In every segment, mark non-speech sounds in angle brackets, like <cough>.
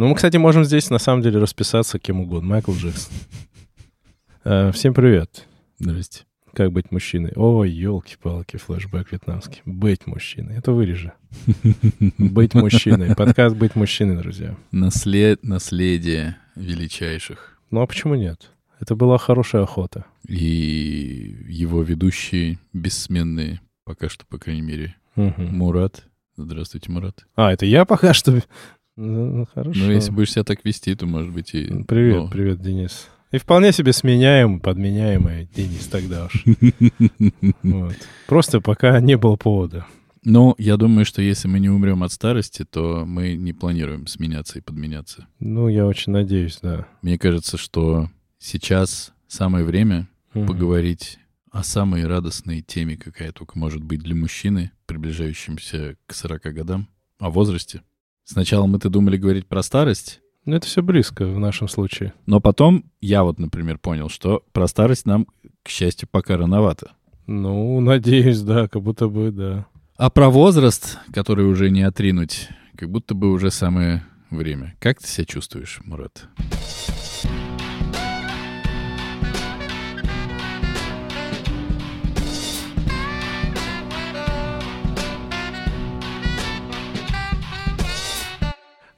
Ну, мы, кстати, можем здесь, на самом деле, расписаться кем угодно. Майкл Джексон. Э, Всем привет. Здрасте. Как быть мужчиной? Ой, елки-палки, флешбэк вьетнамский. Быть мужчиной. Это вырежи. <laughs> Быть мужчиной. Подкаст «Быть мужчиной», друзья. Наслед... Наследие величайших. Ну, а почему нет? Это была хорошая охота. И его ведущие бессменные, пока что, по крайней мере, Мгм. Мурат. Здравствуйте, Мурат. А, это я пока что... Ну, хорошо. Ну, если будешь себя так вести, то, может быть, и... Привет, ну, привет, Денис. И вполне себе сменяемый, подменяемый Денис тогда уж. <laughs> Вот. Просто пока не было повода. Ну, я думаю, что если мы не умрем от старости, то мы не планируем сменяться и подменяться. Ну, я очень надеюсь, да. Мне кажется, что сейчас самое время поговорить о самой радостной теме, какая только может быть для мужчины, приближающимся к 40 годам, о возрасте. Сначала мы-то думали говорить про старость, Ну, это все близко в нашем случае. но потом я вот, например, понял, что про старость нам, к счастью, пока рановато. Ну, надеюсь, да, как будто бы, да. А про возраст, который уже не отринуть, как будто бы уже самое время. Как ты себя чувствуешь, Мурат?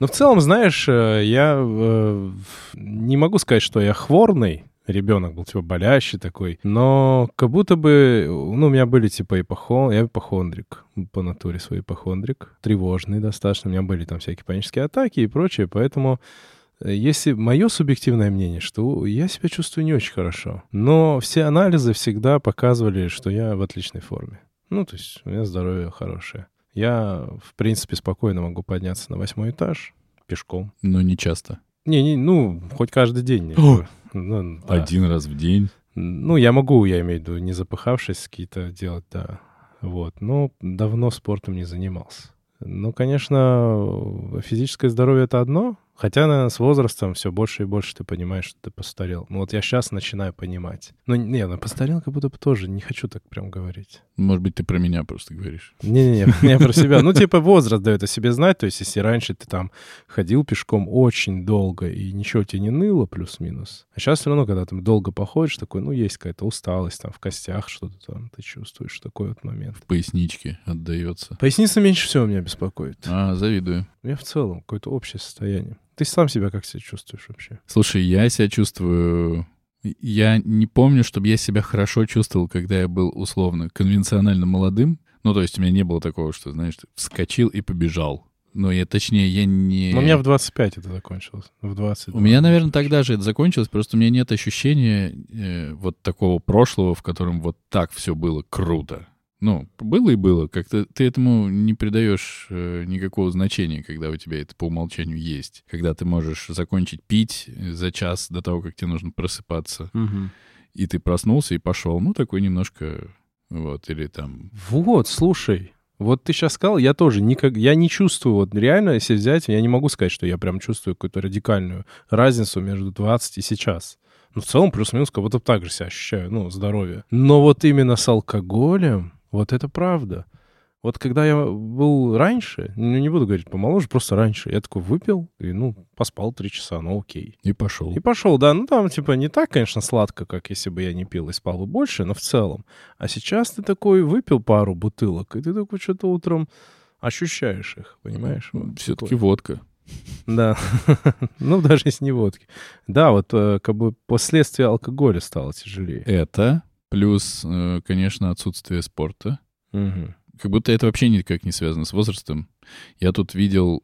Но в целом, знаешь, э, я э, не могу сказать, что я хворный. Ребенок был типа болящий такой, но как будто бы, ну, у меня были типа ипохон, я ипохондрик, по натуре свой ипохондрик, тревожный достаточно, у меня были там всякие панические атаки и прочее, поэтому э, если мое субъективное мнение, что я себя чувствую не очень хорошо, но все анализы всегда показывали, что я в отличной форме. Ну, то есть у меня здоровье хорошее. Я, в принципе, спокойно могу подняться на восьмой этаж пешком. Ну, не часто. Не, не, ну, хоть каждый день. О! Ну, да. Один раз в день. Ну, я могу, я имею в виду, не запыхавшись, какие-то делать, да. Вот. Но давно спортом не занимался. Ну, конечно, физическое здоровье — это одно, хотя, наверное, с возрастом все больше и больше ты понимаешь, что ты постарел. Ну, вот я сейчас начинаю понимать. Ну, не, ну, постарел как будто бы тоже, не хочу так прям говорить. Может быть, ты про меня просто говоришь. Не-не-не, <laughs> я про себя. Ну, типа, возраст дает о себе знать. То есть, если раньше ты там ходил пешком очень долго, и ничего тебе не ныло, плюс-минус. А сейчас все равно, когда ты долго походишь, такой, ну, есть какая-то усталость, там, в костях что-то там ты чувствуешь, такой вот момент. В поясничке отдается. Поясница меньше всего меня беспокоит. А, завидую. У меня в целом какое-то общее состояние. Ты сам себя как себя чувствуешь вообще? Слушай, я себя чувствую... Я не помню, чтобы я себя хорошо чувствовал, когда я был условно конвенционально молодым. Ну, то есть у меня не было такого, что, знаешь, вскочил и побежал. Ну, я, точнее, я не... Ну, у меня в 25 это закончилось. В 20. У меня, наверное, тогда же это закончилось, просто у меня нет ощущения э, вот такого прошлого, в котором вот так все было круто. Ну, было и было. Как-то ты этому не придаешь э, никакого значения, когда у тебя это по умолчанию есть. Когда ты можешь закончить пить за час до того, как тебе нужно просыпаться, Мгм. и ты проснулся и пошел. Ну, такой немножко, вот, или там... Вот, слушай, вот ты сейчас сказал, я тоже никак, я не чувствую, вот реально, если взять, я не могу сказать, что я прям чувствую какую-то радикальную разницу между 20 и сейчас. Ну, в целом, плюс-минус, как будто так же себя ощущаю, ну, здоровье. Но вот именно с алкоголем, вот это правда. Вот когда я был раньше, ну, не буду говорить помоложе, просто раньше, я такой выпил и, ну, поспал три часа, ну, окей. И пошел. И пошел, да. Ну, там, типа, не так, конечно, сладко, как если бы я не пил и спал бы больше, но в целом. А сейчас ты такой выпил пару бутылок, и ты такой что-то утром ощущаешь их, понимаешь? Вот Все-таки водка. Да. <laughs> ну, даже если не водки. Да, вот э, как бы последствия алкоголя стало тяжелее. Это плюс, э, конечно, отсутствие спорта. Мгм. Как будто это вообще никак не связано с возрастом. Я тут видел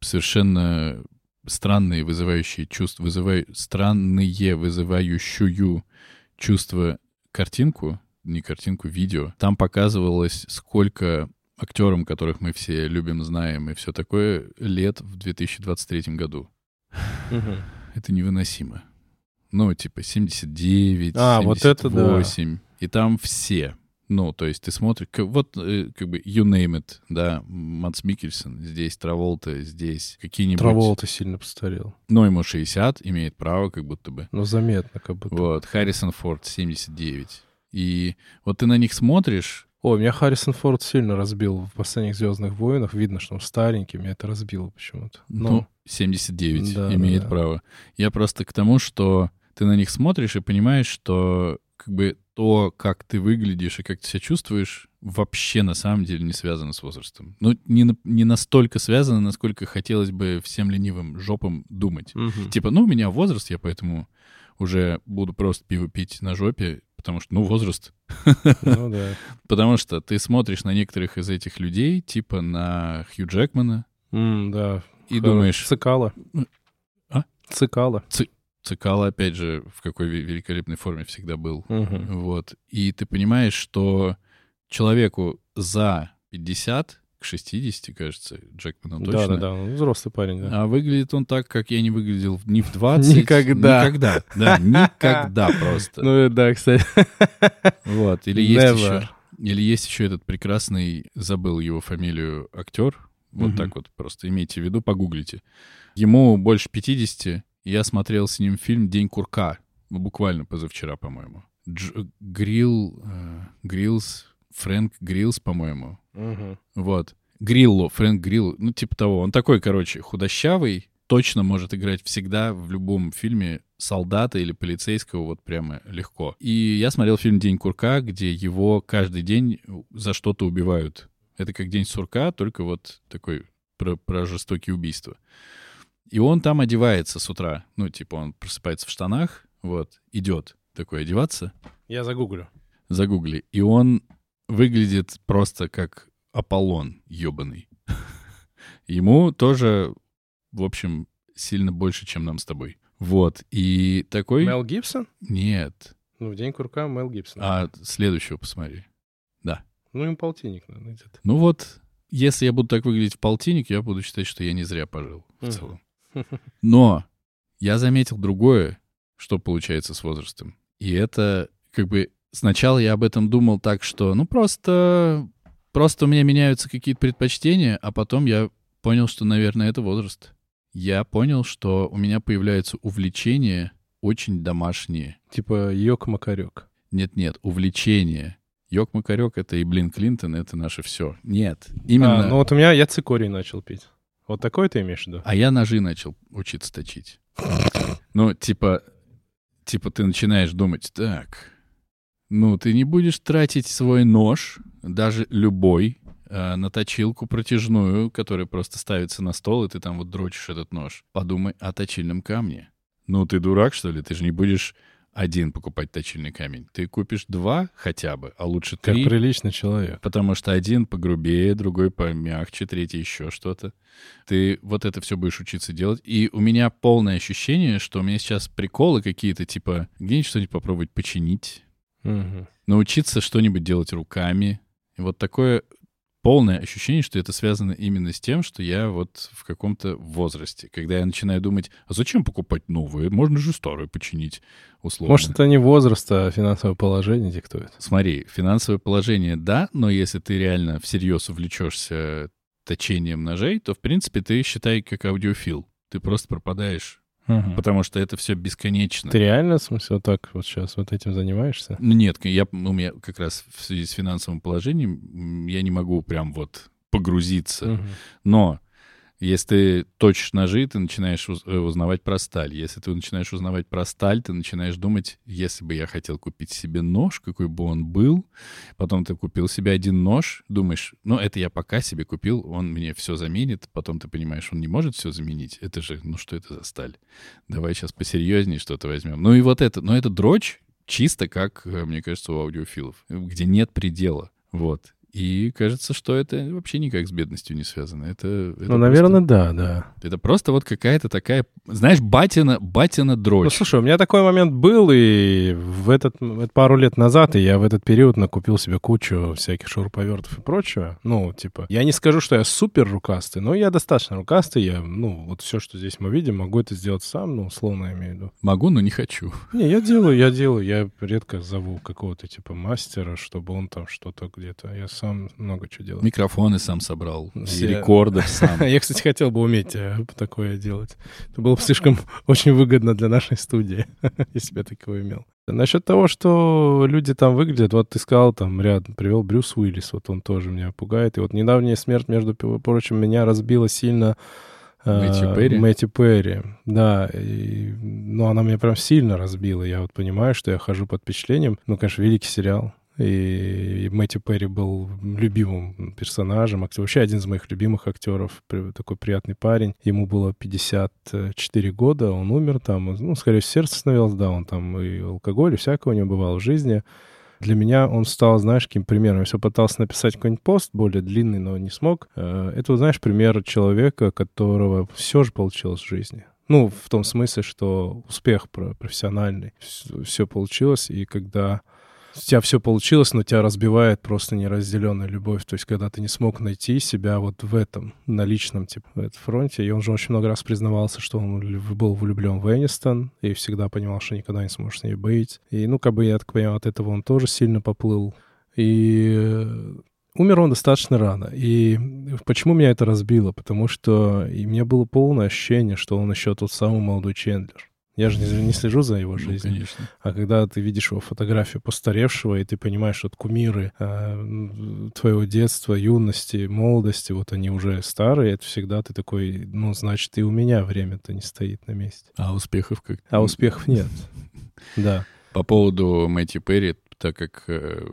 совершенно странные вызывающие чувства, вызываю, странные вызывающую чувство картинку, не картинку, видео. Там показывалось, сколько актерам, которых мы все любим, знаем и все такое, лет в 2023 году. Мгм. Это невыносимо. Ну, типа 79, А, вот это да. 78. И там все. Ну, то есть ты смотришь, вот э, как бы you name it, да, Матс Микельсон, здесь Траволта, здесь какие-нибудь... Траволта сильно постарел. Ну, ему 60, имеет право как будто бы. Ну, заметно как будто. Вот, Харрисон Форд 79. И вот ты на них смотришь, О, меня Харрисон Форд сильно разбил в последних «Звездных войнах». Видно, что он старенький, меня это разбило почему-то. ну, Ну, 79 Да, имеет да. право. Я просто к тому, что ты на них смотришь и понимаешь, что как бы то, как ты выглядишь и как ты себя чувствуешь, вообще на самом деле не связано с возрастом. Ну, не, не настолько связано, насколько хотелось бы всем ленивым жопам думать. Мгм. Типа, ну, у меня возраст, я поэтому уже буду просто пиво пить на жопе, потому что, ну, возраст. Ну <laughs> да. Потому что ты смотришь на некоторых из этих людей, типа на Хью Джекмана, Да. и думаешь, Цикало. А? Цикало. Цикало, опять же, в какой ве- великолепной форме всегда был. Мгм. Вот. И ты понимаешь, что человеку за 50 к 60, кажется, Джекману точно. Да, да, да. он Взрослый парень, да. А выглядит он так, как я не выглядел ни в 20. Никогда. Никогда. Да, <laughs> никогда просто. Ну да, кстати. Вот. Или есть еще... Или есть еще этот прекрасный, забыл его фамилию, актер. Вот Мгм. так вот просто имейте в виду, погуглите. Ему больше 50. Я смотрел с ним фильм «День курка». Ну, Буквально позавчера, по-моему. Дж- Грилл... э, Гриллс... Фрэнк Гриллс, по-моему. Мгм. Вот. Грилло, Фрэнк Грилло, ну, типа того. Он такой, короче, худощавый, точно может играть всегда в любом фильме солдата или полицейского вот прямо легко. И я смотрел фильм «День курка», где его каждый день за что-то убивают. Это как «День сурка», только вот такой про, про жестокие убийства. И он там одевается с утра. Ну, типа он просыпается в штанах, вот, идет такой одеваться, Я загуглю. загугли. И он выглядит просто как Аполлон ебаный. <laughs> Ему тоже, в общем, сильно больше, чем нам с тобой. Вот. И такой... Мел Гибсон? Нет. Ну, в день курка Мел Гибсон. А следующего посмотри. Ну, им полтинник надо где-то. Ну вот, если я буду так выглядеть в полтинник, я буду считать, что я не зря пожил в целом. Но я заметил другое, что получается с возрастом. И это как бы сначала я об этом думал так, что ну просто, просто у меня меняются какие-то предпочтения, а потом я понял, что, наверное, это возраст. Я понял, что у меня появляются увлечения очень домашние. Типа Йок-Макарек. Нет-нет, увлечения. Йок-макарек — это и Блин Клинтон, это наше все. Нет, именно... А, ну вот у меня я цикорий начал пить. Вот такой ты имеешь в виду? А я ножи начал учиться точить. Ну, типа, типа ты начинаешь думать, так, ну, ты не будешь тратить свой нож, даже любой, э, на точилку протяжную, которая просто ставится на стол, и ты там вот дрочишь этот нож. Подумай о точильном камне. Ну, ты дурак, что ли? Ты же не будешь один покупать точильный камень. Ты купишь два хотя бы, а лучше Как три. приличный человек. Потому что один погрубее, другой помягче, третий еще что-то. Ты вот это все будешь учиться делать. И у меня полное ощущение, что у меня сейчас приколы какие-то, типа, где-нибудь что-нибудь попробовать починить, Мгм. научиться что-нибудь делать руками. И вот такое полное ощущение, что это связано именно с тем, что я вот в каком-то возрасте. Когда я начинаю думать, а зачем покупать новые? Можно же старые починить, условно. Может, это не возраст, а финансовое положение диктует. Смотри, финансовое положение, да, но если ты реально всерьез увлечешься точением ножей, то, в принципе, ты считай как аудиофил. Ты просто пропадаешь, потому что это все бесконечно. Ты реально, в смысле, вот так вот сейчас вот этим занимаешься? Ну, Нет, я, у меня как раз в связи с финансовым положением я не могу прям вот погрузиться. Мгм. Но если ты точишь ножи, ты начинаешь э, узнавать про сталь. Если ты начинаешь узнавать про сталь, ты начинаешь думать, если бы я хотел купить себе нож, какой бы он был, потом ты купил себе один нож, думаешь, ну, это я пока себе купил, он мне все заменит, потом ты понимаешь, он не может все заменить. Это же, ну, что это за сталь? Давай сейчас посерьезнее что-то возьмем. Ну, и вот это, но это дрочь чисто как, э, мне кажется, у аудиофилов, где нет предела. Вот. И кажется, что это вообще никак с бедностью не связано. Это, это Ну, просто- наверное, да, да. это просто вот какая-то такая, знаешь, батина, батина Ну, дрочь. слушай, у меня такой момент был, и в этот, это пару лет назад, и я в этот период накупил себе кучу всяких шуруповертов и прочего. Ну, типа, я не скажу, что я супер рукастый, но я достаточно рукастый. Я, ну, вот все, что здесь мы видим, могу это сделать сам, ну, условно я имею в виду. Могу, но не хочу. Не, я делаю, я делаю. Я редко зову какого-то, типа, мастера, чтобы он там что-то где-то. Я сам много чего делаю. Микрофоны сам собрал, и Все. рекордер сам. <laughs> Я, кстати, хотел бы уметь э, такое делать. Это было бы слишком <laughs> очень выгодно для нашей студии, <laughs> если бы я такого имел. Насчет того, что люди там выглядят, вот ты сказал, там рядом привел Брюс Уиллис, вот он тоже меня пугает. И вот недавняя смерть, между прочим, меня разбила сильно Мэтью Перри? Мэтью Перри, да. И, ну, она меня прям сильно разбила. Я вот понимаю, что я хожу под впечатлением. Ну, конечно, великий сериал. И, Мэтью Перри был любимым персонажем, актер, вообще один из моих любимых актеров, такой приятный парень. Ему было 54 года, он умер там, ну, скорее всего, сердце остановилось, да, он там и алкоголь, и всякого у него бывало в жизни. Для меня он стал, знаешь, каким примером. Все пытался написать какой-нибудь пост более длинный, но не смог. Э, это, знаешь, пример человека, которого все же получилось в жизни. Ну, в том смысле, что успех профессиональный. Все получилось, и когда у тебя все получилось, но тебя разбивает просто неразделенная любовь. То есть, когда ты не смог найти себя вот в этом, на личном, типа, в этом фронте. И он же очень много раз признавался, что он был влюблен в Энистон и всегда понимал, что никогда не сможет с ней быть. И, ну, как бы, я так понимаю, от этого он тоже сильно поплыл. И э, умер он достаточно рано. И почему меня это разбило? Потому что и мне было полное ощущение, что он еще тот самый молодой Чендлер. Я же не, не слежу за его ну, жизнью. Ну, конечно. А когда ты видишь его фотографию постаревшего, и ты понимаешь, что кумиры э, твоего детства, юности, молодости, вот они уже старые, это всегда ты такой, ну, значит, и у меня время-то не стоит на месте. А успехов как? А успехов нет. <laughs> Да. По поводу Мэтью Перри, так как э,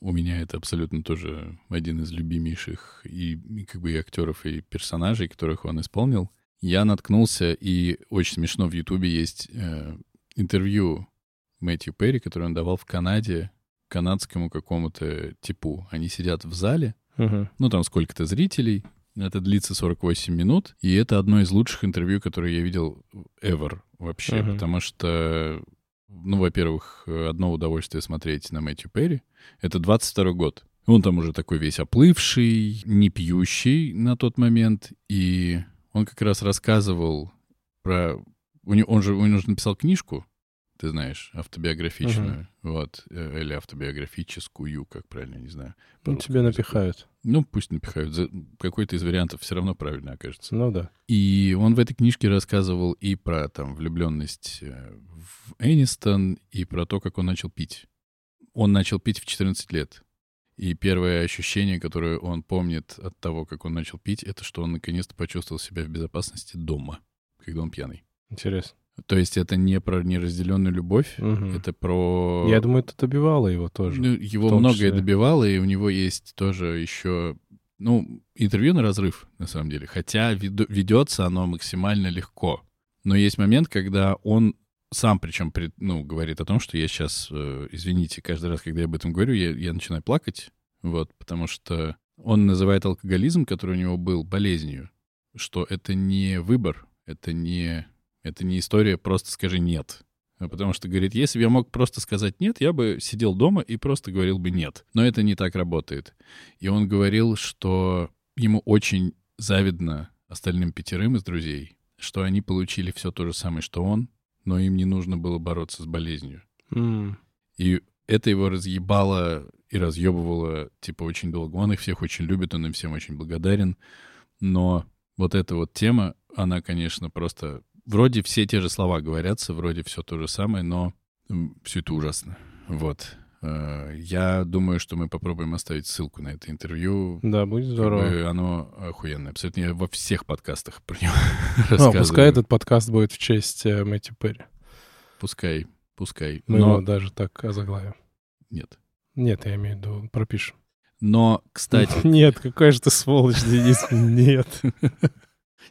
у меня это абсолютно тоже один из любимейших и как бы и актеров, и персонажей, которых он исполнил, я наткнулся, и очень смешно в Ютубе есть э, интервью Мэтью Перри, которое он давал в Канаде канадскому какому-то типу. Они сидят в зале, uh-huh. ну там сколько-то зрителей, это длится 48 минут, и это одно из лучших интервью, которые я видел ever вообще, uh-huh. потому что, ну, во-первых, одно удовольствие смотреть на Мэтью Перри. Это 22 год. Он там уже такой весь оплывший, не пьющий на тот момент, и он как раз рассказывал про... Он же, он же написал книжку, ты знаешь, автобиографичную, uh-huh. вот, э, или автобиографическую, как правильно, не знаю. Ну, тебе напихают. Ну, пусть напихают. За какой-то из вариантов все равно правильно окажется. Ну да. И он в этой книжке рассказывал и про там влюбленность э, в Энистон, и про то, как он начал пить. Он начал пить в 14 лет. И первое ощущение, которое он помнит от того, как он начал пить, это что он наконец-то почувствовал себя в безопасности дома, когда он пьяный. Интересно. То есть это не про неразделенную любовь, угу. это про... Я думаю, это добивало его тоже. Ну, его многое числе. добивало, и у него есть тоже еще... Ну, интервью на разрыв, на самом деле. Хотя ведется оно максимально легко. Но есть момент, когда он сам причем ну, говорит о том, что я сейчас, э, извините, каждый раз, когда я об этом говорю, я, я начинаю плакать, вот, потому что он называет алкоголизм, который у него был, болезнью, что это не выбор, это не, это не история «просто скажи нет». А потому что, говорит, если бы я мог просто сказать «нет», я бы сидел дома и просто говорил бы «нет». Но это не так работает. И он говорил, что ему очень завидно остальным пятерым из друзей, что они получили все то же самое, что он, но им не нужно было бороться с болезнью. Mm. И это его разъебало и разъебывало, типа, очень долго. Он их всех очень любит, он им всем очень благодарен. Но вот эта вот тема, она, конечно, просто... Вроде все те же слова говорятся, вроде все то же самое, но все это ужасно. Вот. Э, я думаю, что мы попробуем оставить ссылку на это интервью. Да, будет здорово. Оно охуенное. Абсолютно я во всех подкастах про него <laughs> рассказываю. А, пускай этот подкаст будет в честь э, Мэтью Перри. Пускай, пускай. Мы Но... его даже так озаглавим. Нет. Нет, я имею в виду, пропишем. Но, кстати... <laughs> Нет, какой же ты сволочь, Денис, <laughs> нет.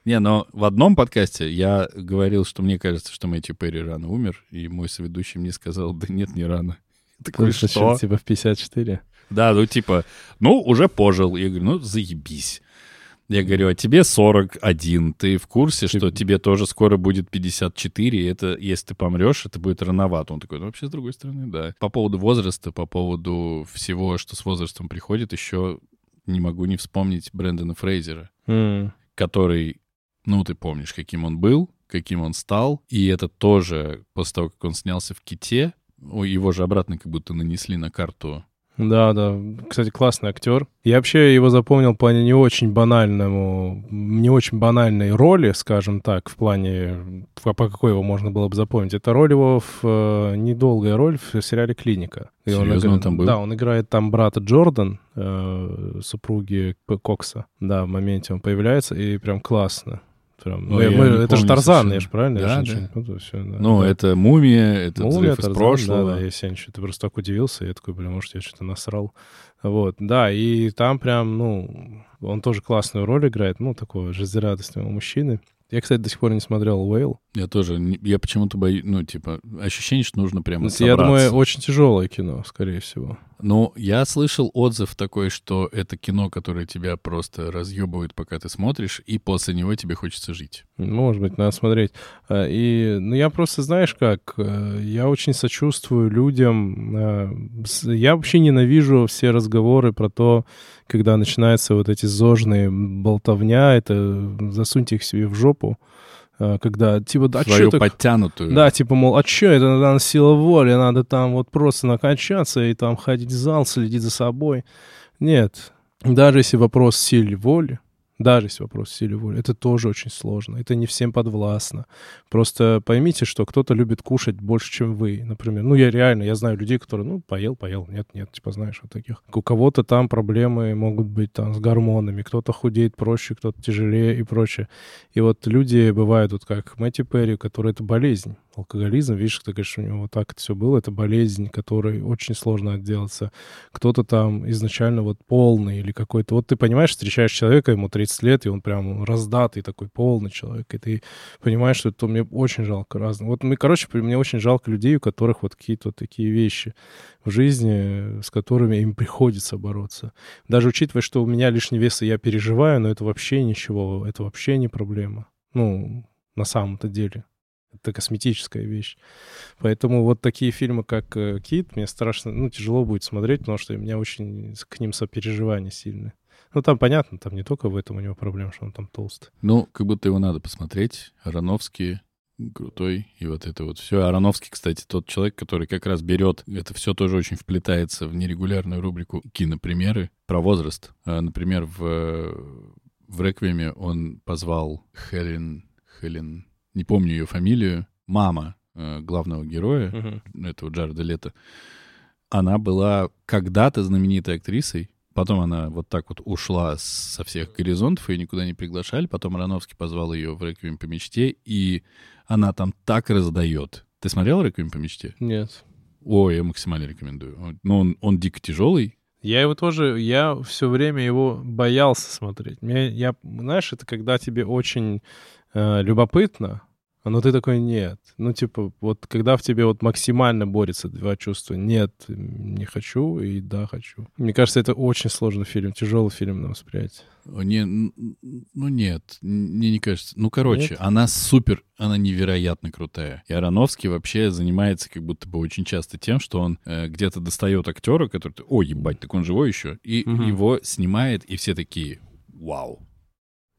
Не, но в одном подкасте я говорил, что мне кажется, что Мэтью Перри рано умер, и мой соведущий мне сказал, да нет, не рано. Такой, что? Типа в 54? Да, ну типа, ну уже пожил. Я говорю, ну заебись. Я говорю, а тебе 41, ты в курсе, что тебе тоже скоро будет 54, и это, если ты помрешь, это будет рановато. Он такой, ну вообще с другой стороны, да. По поводу возраста, по поводу всего, что с возрастом приходит, еще не могу не вспомнить Брэндона Фрейзера, mm. который, ну ты помнишь, каким он был, каким он стал, и это тоже после того, как он снялся в Ките, Ой, его же обратно как будто нанесли на карту. Да, да. Кстати, классный актер. Я вообще его запомнил в плане не очень банальному, не очень банальной роли, скажем так, в плане, по, какой его можно было бы запомнить. Это роль его в э, недолгая роль в сериале «Клиника». И Серьезно, он, играет, он там был? Да, он играет там брата Джордан, э, супруги Кокса. Да, в моменте он появляется, и прям классно. Прям. Ой, Мы- я мы- это же помню Тарзан, совершенно. я же правильно? Я Да, же да. путаю, всё, да. Ну, Да. это мумия, это Мумия, взрыв из Тарзан, прошлого. Да, да, я ничего, ты просто так удивился, я такой, блин, может, я что-то насрал. Вот, да, и там прям, ну, он тоже классную роль играет, ну, такого жизнерадостного мужчины. Я, кстати, до сих пор не смотрел Уэйл. Я тоже, я почему-то боюсь, ну, типа, ощущение, что нужно прямо Я собраться. думаю, очень тяжелое кино, скорее всего. Ну, я слышал отзыв такой, что это кино, которое тебя просто разъебывает, пока ты смотришь, и после него тебе хочется жить. Может быть, надо смотреть. А, И, ну, я просто, знаешь как, э, я очень сочувствую людям. с- Я вообще ненавижу все разговоры про то, когда начинаются вот эти зожные болтовня, это засуньте их себе в жопу, когда, типа, да, Свою так... подтянутую. Да, типа, мол, а чё это надо сила воли, надо там вот просто накачаться и там ходить в зал, следить за собой. Нет, даже если вопрос силы воли, даже если вопрос силы воли, это тоже очень сложно, это не всем подвластно. Просто поймите, что кто-то любит кушать больше, чем вы, например. Ну, я реально, я знаю людей, которые, ну, поел, поел, нет, нет, типа, знаешь, вот таких. У кого-то там проблемы могут быть там с гормонами, кто-то худеет проще, кто-то тяжелее и прочее. И вот люди бывают вот как Мэтти Перри, у которой это болезнь, алкоголизм, видишь, ты говоришь, у него вот так это все было, это болезнь, которой очень сложно отделаться. Кто-то там изначально вот полный или какой-то... Вот ты понимаешь, встречаешь человека, ему 30 лет, и он прям раздатый такой полный человек, и ты понимаешь, что это мне очень жалко разных. Вот, мы, короче, мне очень жалко людей, у которых вот какие-то вот такие вещи в жизни, с которыми им приходится бороться. Даже учитывая, что у меня лишний вес, и я переживаю, но это вообще ничего, это вообще не проблема. Ну, на самом-то деле. Это косметическая вещь. Поэтому вот такие фильмы, как э, «Кит», мне страшно, ну, тяжело будет смотреть, потому что у меня очень к ним сопереживание сильное. Ну, там понятно, там не только в этом у него проблема, что он там толстый. Ну, как будто его надо посмотреть. Ароновский крутой, и вот это вот все. Ароновский, кстати, тот человек, который как раз берет, это все тоже очень вплетается в нерегулярную рубрику кинопримеры про возраст. А, Например, в, в «Реквиеме» он позвал Хелен, Хелен, не помню ее фамилию, мама э, главного героя, Мгм. этого Джареда Лето, она была когда-то знаменитой актрисой, потом она вот так вот ушла со всех горизонтов, ее никуда не приглашали, потом Ароновский позвал ее в «Реквием по мечте», и она там так раздает. Ты смотрел «Реквием по мечте»? Нет. Ой, я максимально рекомендую. Он- Ну, он, он дико тяжелый. Я его тоже, я все время его боялся смотреть. Мне, я, знаешь, это когда тебе очень э, любопытно, но ты такой, нет. Ну, типа, вот когда в тебе вот максимально борются два чувства. Нет, не хочу и да, хочу. Мне кажется, это очень сложный фильм, тяжелый фильм на восприятие. Не, ну нет, мне не кажется. Ну, короче, Нет? она супер, она невероятно крутая. И Ароновский вообще занимается как будто бы очень часто тем, что он э, где-то достает актера, который, о, ебать, так он живой еще, и Мгм. его снимает, и все такие, вау.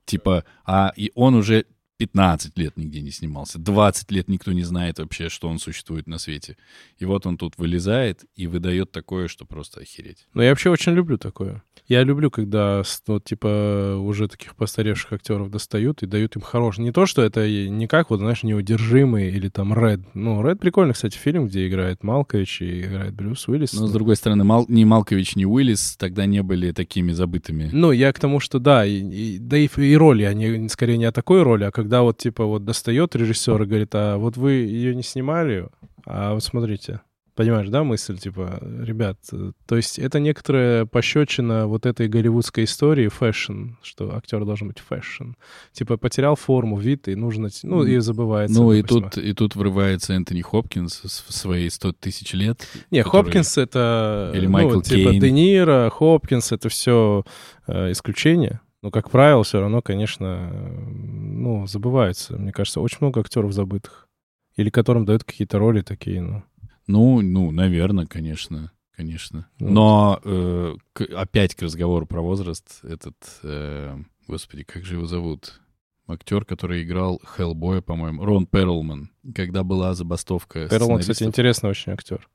Типа, а и он уже 15 лет нигде не снимался, 20 лет никто не знает вообще, что он существует на свете. И вот он тут вылезает и выдает такое, что просто охереть. Но я вообще очень люблю такое. Я люблю, когда, ну, типа, уже таких постаревших актеров достают и дают им хороший. Не то, что это и не как, вот, знаешь, неудержимый или там Ред. Ну, Ред прикольный, кстати, фильм, где играет Малкович и играет Брюс Уиллис. Но, с другой стороны, Мал- ни Малкович, ни Уиллис тогда не были такими забытыми. Ну, я к тому, что да, и, и- да и, и роли, они скорее не о такой роли, а когда вот, типа, вот достает режиссер и говорит, а вот вы ее не снимали, а вот смотрите. Понимаешь, да, мысль, типа, ребят, э, то есть это некоторая пощечина вот этой голливудской истории fashion, что актер должен быть fashion. Типа, потерял форму, вид, и нужно, ну, и забывается. Ну и допустим. тут, и тут врывается Энтони Хопкинс в свои 100 тысяч лет. Не, который- Хопкинс это... Или ну, Майкл типа Кейн. Де Ниро, Хопкинс это все исключение. Но, как правило, все равно, конечно, ну, забывается. Мне кажется, очень много актеров забытых. Или которым дают какие-то роли такие, ну. Ну, ну, наверное, конечно, конечно. Вот. Но э, к- опять к разговору про возраст. Этот, э, господи, как же его зовут? Актер, который играл Хеллбоя, по-моему, Рон Перлман. Когда была забастовка Перлон, кстати, интересный очень актер.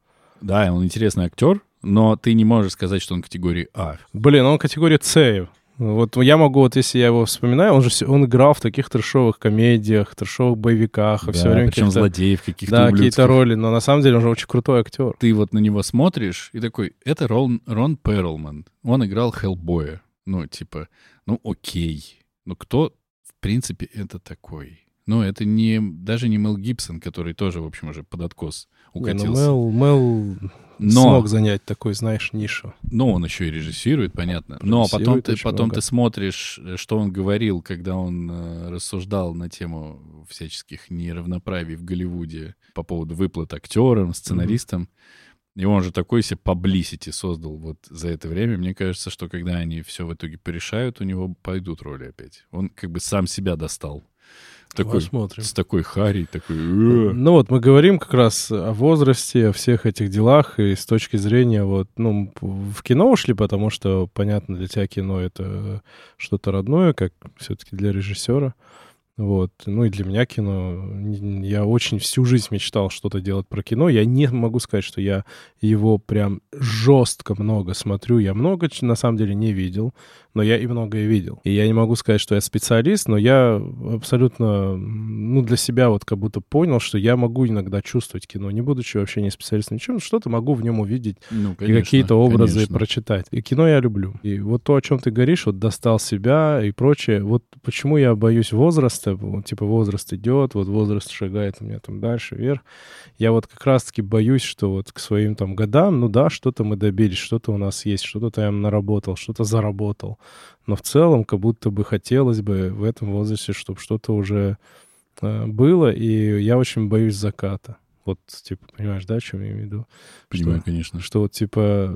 Да, он интересный актер, но ты не можешь сказать, что он категории А. Блин, он категория С. Вот я могу, вот если я его вспоминаю, он же он играл в таких трешовых комедиях, трешовых боевиках, и все Да, время причем злодеев каких-то Да, какие-то роли, но на самом деле он же очень крутой актер. ты вот на него смотришь и такой, это Рон, Рон Перлман. Он играл Хеллбоя. Ну, типа, ну окей. Ну кто в принципе, это такой. Ну, это не даже не Мел Гибсон, который тоже, в общем, уже под откос укатился. Не, ну Мел, Мел Но- смог занять такой, знаешь, нишу. Ну, он еще и режиссирует, понятно. Но потом ты, потом много. ты смотришь, э, что он говорил, когда он э, рассуждал на тему всяческих неравноправий в Голливуде по поводу выплат актерам, сценаристам. И он же такой себе publicity создал вот за это время. Мне кажется, что когда они все в итоге порешают, у него пойдут роли опять. Он как бы сам себя достал. Такой, Посмотрим. с такой харей, такой... «Э». Ну вот мы говорим как раз о возрасте, о всех этих делах, и с точки зрения вот, ну, в кино ушли, потому что, понятно, для тебя кино — это что-то родное, как все-таки для режиссера. Вот. Ну и для меня кино... Я очень всю жизнь мечтал что-то делать про кино. Я не могу сказать, что я его прям жестко много смотрю. Я много, на самом деле, не видел, но я и многое видел. И я не могу сказать, что я специалист, но я абсолютно, ну, для себя вот как будто понял, что я могу иногда чувствовать кино, не будучи вообще не специалистом, ничем, что-то могу в нем увидеть Ну, и конечно, какие-то образы конечно. прочитать. И кино я люблю. И вот то, о чем ты говоришь, вот достал себя и прочее, вот почему я боюсь возраста, вот, типа возраст идет, вот возраст шагает у меня там дальше, вверх. Я вот как раз-таки боюсь, что вот к своим там годам, ну да, что-то мы добились, что-то у нас есть, что-то я наработал, что-то заработал. Но в целом, как будто бы хотелось бы в этом возрасте, чтобы что-то уже э, было, и я очень боюсь заката. Вот, типа, понимаешь, да, о чем я имею в виду? Понимаю, что- конечно. что вот типа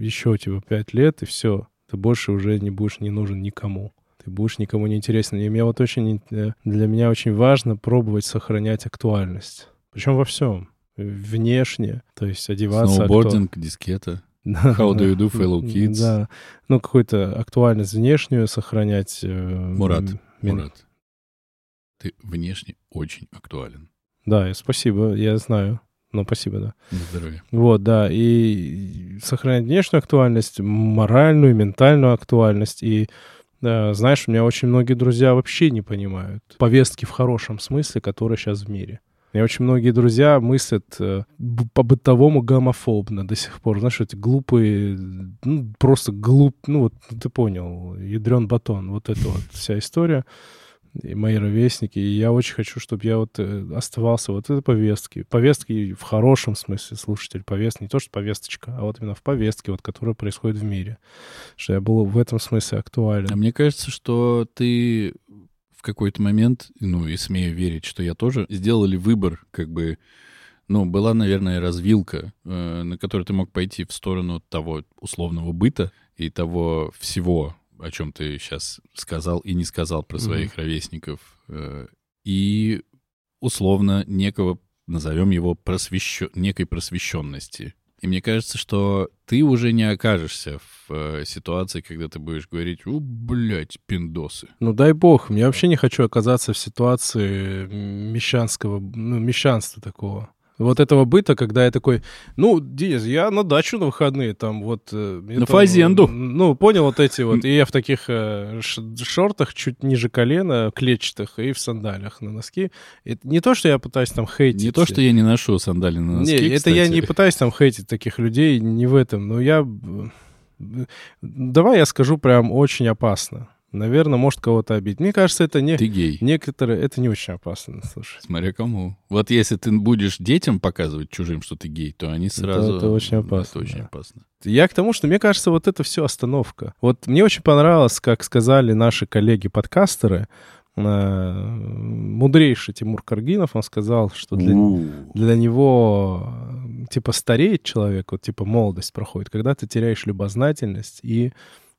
еще типа пять лет и все, ты больше уже не будешь не нужен никому. Ты будешь никому не интересен. И мне вот очень э, для меня очень важно пробовать сохранять актуальность. Причем во всем. Внешне, то есть одеваться. акту- Сноубординг, дискета. Да, How do да. you do, fellow kids? Да. Ну, какую-то актуальность внешнюю сохранять. э, Мурат, Мурат, ты внешне очень актуален. Да, спасибо, я знаю. Ну, спасибо, да. На здоровье. Вот, да, и сохранять внешнюю актуальность, моральную, ментальную актуальность. И, э, знаешь, у меня очень многие друзья вообще не понимают повестки в хорошем смысле, которые сейчас в мире. У очень многие друзья мыслят э, по-бытовому гомофобно до сих пор. Знаешь, эти глупые, ну, просто глуп, ну, вот ты понял, ядрен батон, вот это вот вся история и мои ровесники. И я очень хочу, чтобы я вот э, оставался вот этой повестке. Повестки в хорошем смысле, слушатель. Повестка не то, что повесточка, а вот именно в повестке, вот, которая происходит в мире. Что я был в этом смысле актуален. А мне кажется, что ты какой-то момент, ну и смею верить, что я тоже, сделали выбор, как бы, ну, была, наверное, развилка, э, на которой ты мог пойти в сторону того условного быта и того всего, о чем ты сейчас сказал и не сказал про своих ровесников, э, и условно некого, назовем его, просвещен... некой просвещенности. И мне кажется, что ты уже не окажешься в э, ситуации, когда ты будешь говорить, о, блядь, пиндосы. Ну, дай бог. Я вообще не хочу оказаться в ситуации мещанского, ну, мещанства такого. Вот этого быта, когда я такой, ну, Денис, я на дачу на выходные, там вот... э, На там, фазенду. Ну, понял, вот эти вот. И я в таких э, шортах чуть ниже колена, клетчатых, и в сандалях на носки. Это не то, что я пытаюсь там хейтить. Не то, что я не ношу сандали на носки, Не, это я не пытаюсь там хейтить таких людей, не в этом, но я... Давай я скажу прям очень опасно. Наверное, может кого-то обидеть. Мне кажется, это не... Ты гей. Некоторые... Это не очень опасно, слушай. Смотря кому. Вот если ты будешь детям показывать чужим, что ты гей, то они сразу... это очень опасно, Это очень да. опасно. Я к тому, что мне кажется, вот это все остановка. Вот мне очень понравилось, как сказали наши коллеги-подкастеры, мудрейший Тимур Каргинов, он сказал, что для, для него э, типа стареет человек, вот типа молодость проходит, когда ты теряешь любознательность и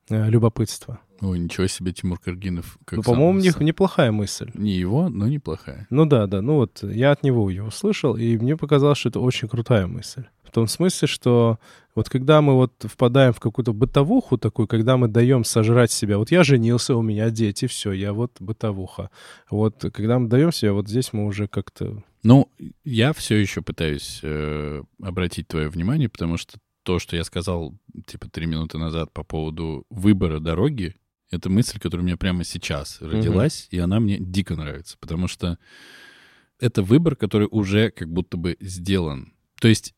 э, любопытство. Ой, ничего себе, Тимур Каргинов. Как ну, по-моему, сам- неплохая мысль. Не его, но неплохая. Ну да, да, ну вот я от него ее услышал, и мне показалось, что это очень крутая мысль. В том смысле, что вот когда мы вот впадаем в какую-то бытовуху такую, когда мы даем сожрать себя, вот я женился, у меня дети, все, я вот бытовуха. Вот когда мы даем себя, вот здесь мы уже как-то... Ну, я все еще пытаюсь э, обратить твое внимание, потому что то, что я сказал, типа, три минуты назад по поводу выбора дороги, это мысль, которая у меня прямо сейчас родилась, и она мне дико нравится, потому что это выбор, который уже как будто бы сделан. То есть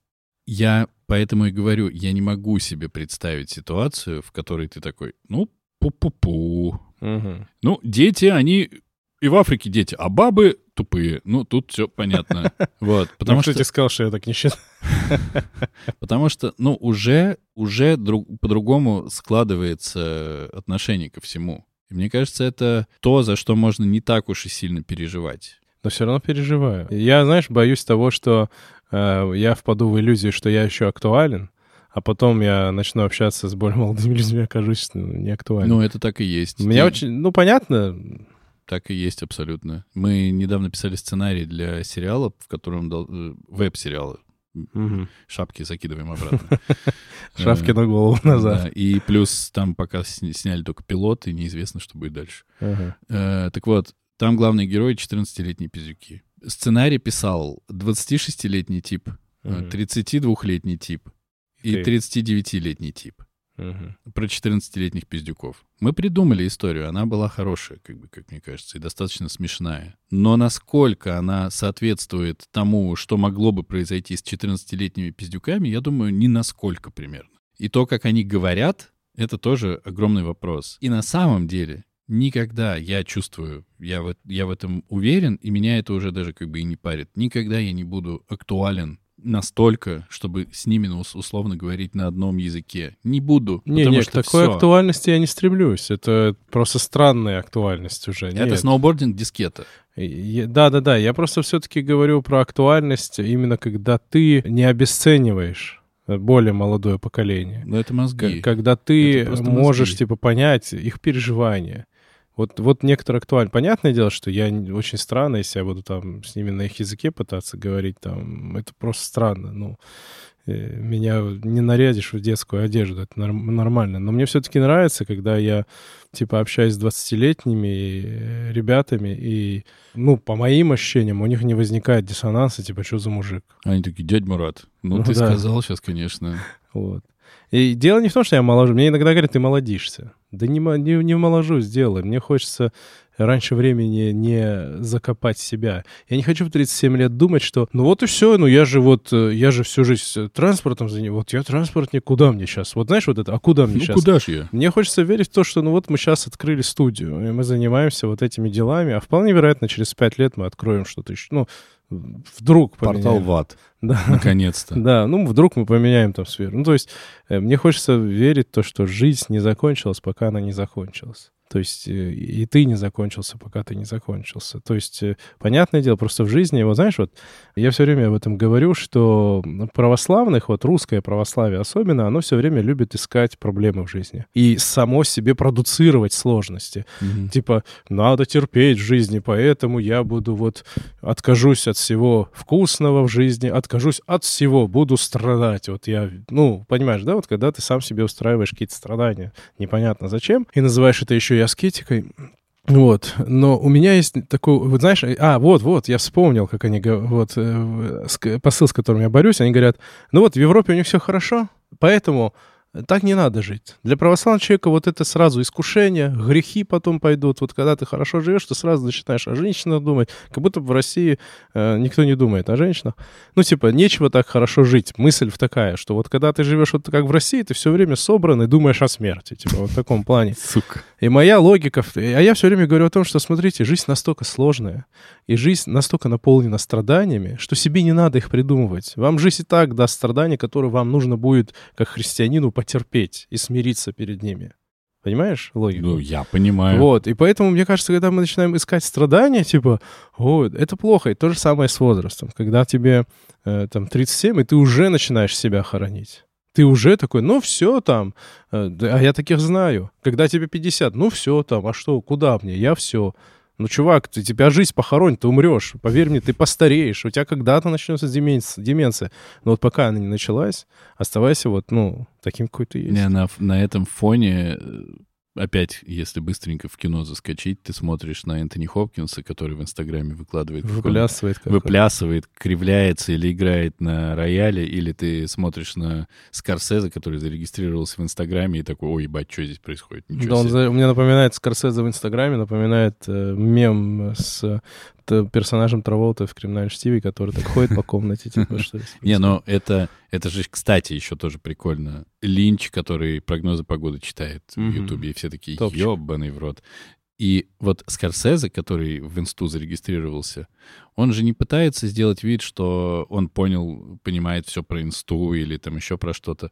я поэтому и говорю, я не могу себе представить ситуацию, в которой ты такой, ну, Пу-пу-пу. Мгм. Ну, дети, они и в Африке дети, а бабы тупые. Ну, тут все понятно. <laughs> Вот, потому Ну, что, кто тебе сказал, что я так не считаю? <laughs> потому что, ну, уже, уже друг- по-другому складывается отношение ко всему. И мне кажется, это то, за что можно не так уж и сильно переживать. Но все равно переживаю. Я, знаешь, боюсь того, что я впаду в иллюзию, что я еще актуален, а потом я начну общаться с более молодыми <laughs> людьми, окажусь ну, не актуален. Ну, это так и есть. Меня Ты- очень, ну, понятно, Так и есть абсолютно. Мы недавно писали сценарий для сериала, в котором дол- э, веб-сериала. Мгм. Шапки закидываем обратно. <laughs> шапки Э, на голову назад. Да, и плюс там пока сня- сняли только пилот, и неизвестно, что будет дальше. Э, Так вот, там главный герой 14-летние пиздюки. Сценарий писал 26-летний тип, э, Мгм. 32-летний тип и Ты. 39-летний тип. Мгм. Про 14-летних пиздюков. Мы придумали историю, она была хорошая, как бы, как мне кажется, и достаточно смешная. Но насколько она соответствует тому, что могло бы произойти с 14-летними пиздюками, я думаю, ни насколько примерно. И то, как они говорят, это тоже огромный вопрос. И на самом деле никогда я чувствую, я в, я в этом уверен, и меня это уже даже как бы и не парит, никогда я не буду актуален настолько, чтобы с ними, ну, ус- условно говорить на одном языке. Не буду. Не, потому не, что к такой всё. актуальности я не стремлюсь. Это просто странная актуальность уже. Это Нет. сноубординг дискета. Я- Да, да, да. Я просто все-таки говорю про актуальность именно когда ты не обесцениваешь э, более молодое поколение. Но это мозги. Когда ты Это можешь, мозги. типа, понять их переживания. Вот, вот некоторые актуальны. Понятное дело, что я очень странно, если я буду там с ними на их языке пытаться говорить, там, это просто странно. Ну, э, меня не нарядишь в детскую одежду, это норм- нормально. Но мне все-таки нравится, когда я, типа, общаюсь с 20-летними э, ребятами, и, ну, по моим ощущениям, у них не возникает диссонанса, типа, что за мужик? Они такие, дядь Мурат, ну, Ну ты да. сказал сейчас, конечно. Вот. И дело не в том, что я моложу. Мне иногда говорят, ты молодишься. Да не, не, не моложусь, делай. Мне хочется раньше времени не закопать себя. Я не хочу в 37 лет думать, что ну вот и все, ну я же вот, э, я же всю жизнь э, транспортом занимаюсь. Вот я транспортник, куда мне сейчас? Вот знаешь, вот это, а куда мне Ну, сейчас? куда ж я? Мне хочется верить в то, что ну вот мы сейчас открыли студию, и мы занимаемся вот этими делами, а вполне вероятно, через пять лет мы откроем что-то еще. Ну, вдруг Портал поменяем. в ад. <laughs> Да. Наконец-то. Да, ну вдруг мы поменяем там сферу. Ну, то есть э, мне хочется верить в то, что жизнь не закончилась, пока она не закончилась. То есть э, и ты не закончился, пока ты не закончился. То есть, э, понятное дело, просто в жизни, вот знаешь, вот я все время об этом говорю, что православных, вот русское православие особенно, оно все время любит искать проблемы в жизни и само себе продуцировать сложности. Мгм. Типа, надо терпеть в жизни, поэтому я буду вот откажусь от всего вкусного в жизни, откажусь от всего, буду страдать. Вот я, ну, понимаешь, да, вот когда ты сам себе устраиваешь какие-то страдания, непонятно зачем, и называешь это еще и аскетикой, вот, но у меня есть такой, вот знаешь, а, вот, вот, я вспомнил, как они, вот, э, ск- посыл, с которым я борюсь, они говорят, ну вот, в Европе у них все хорошо, поэтому так не надо жить. Для православного человека вот это сразу искушение, грехи потом пойдут. Вот когда ты хорошо живешь, ты сразу начинаешь о женщинах думать, как будто в России э, никто не думает о женщинах. Ну, типа, нечего так хорошо жить. Мысль такая, что вот когда ты живешь вот как в России, ты все время собран и думаешь о смерти. Типа, вот в таком плане. Сука. И моя логика, а я все время говорю о том, что, смотрите, жизнь настолько сложная, и жизнь настолько наполнена страданиями, что себе не надо их придумывать. Вам жизнь и так даст страдания, которые вам нужно будет, как христианину, потерпеть и смириться перед ними. Понимаешь логику? Ну, я понимаю. Вот, и поэтому, мне кажется, когда мы начинаем искать страдания, типа, о, это плохо, и то же самое с возрастом. Когда тебе э, там 37, и ты уже начинаешь себя хоронить. Ты уже такой, ну все там, э, а я таких знаю. Когда тебе 50, ну все там, а что, куда мне, я все. Ну, чувак, ты, тебя жизнь похоронит, ты умрешь. Поверь мне, ты постареешь. У тебя когда-то начнется деменция, деменция. Но вот пока она не началась, оставайся вот, ну, таким, какой ты есть. Не, на, на этом фоне, э, опять, если быстренько в кино заскочить, ты смотришь на Энтони Хопкинса, который в Инстаграме выкладывает, Выплясывает как выплясывает, кривляется или играет на рояле, или ты смотришь на Скорсезе, который зарегистрировался в Инстаграме и такой, ой, ебать, что здесь происходит? Ничего Да, он себе». за- мне напоминает Скорсезе в Инстаграме, напоминает э, мем с персонажем Траволта в криминальном чтиве, который так ходит по комнате, типа, что Не, но это, Это же, кстати, еще тоже прикольно. Линч, который прогнозы погоды читает Мгм. в Ютубе, и все такие, Топчик. ебаный в рот. И вот Скорсезе, который в инсту зарегистрировался, он же не пытается сделать вид, что он понял, понимает все про инсту или там еще про что-то.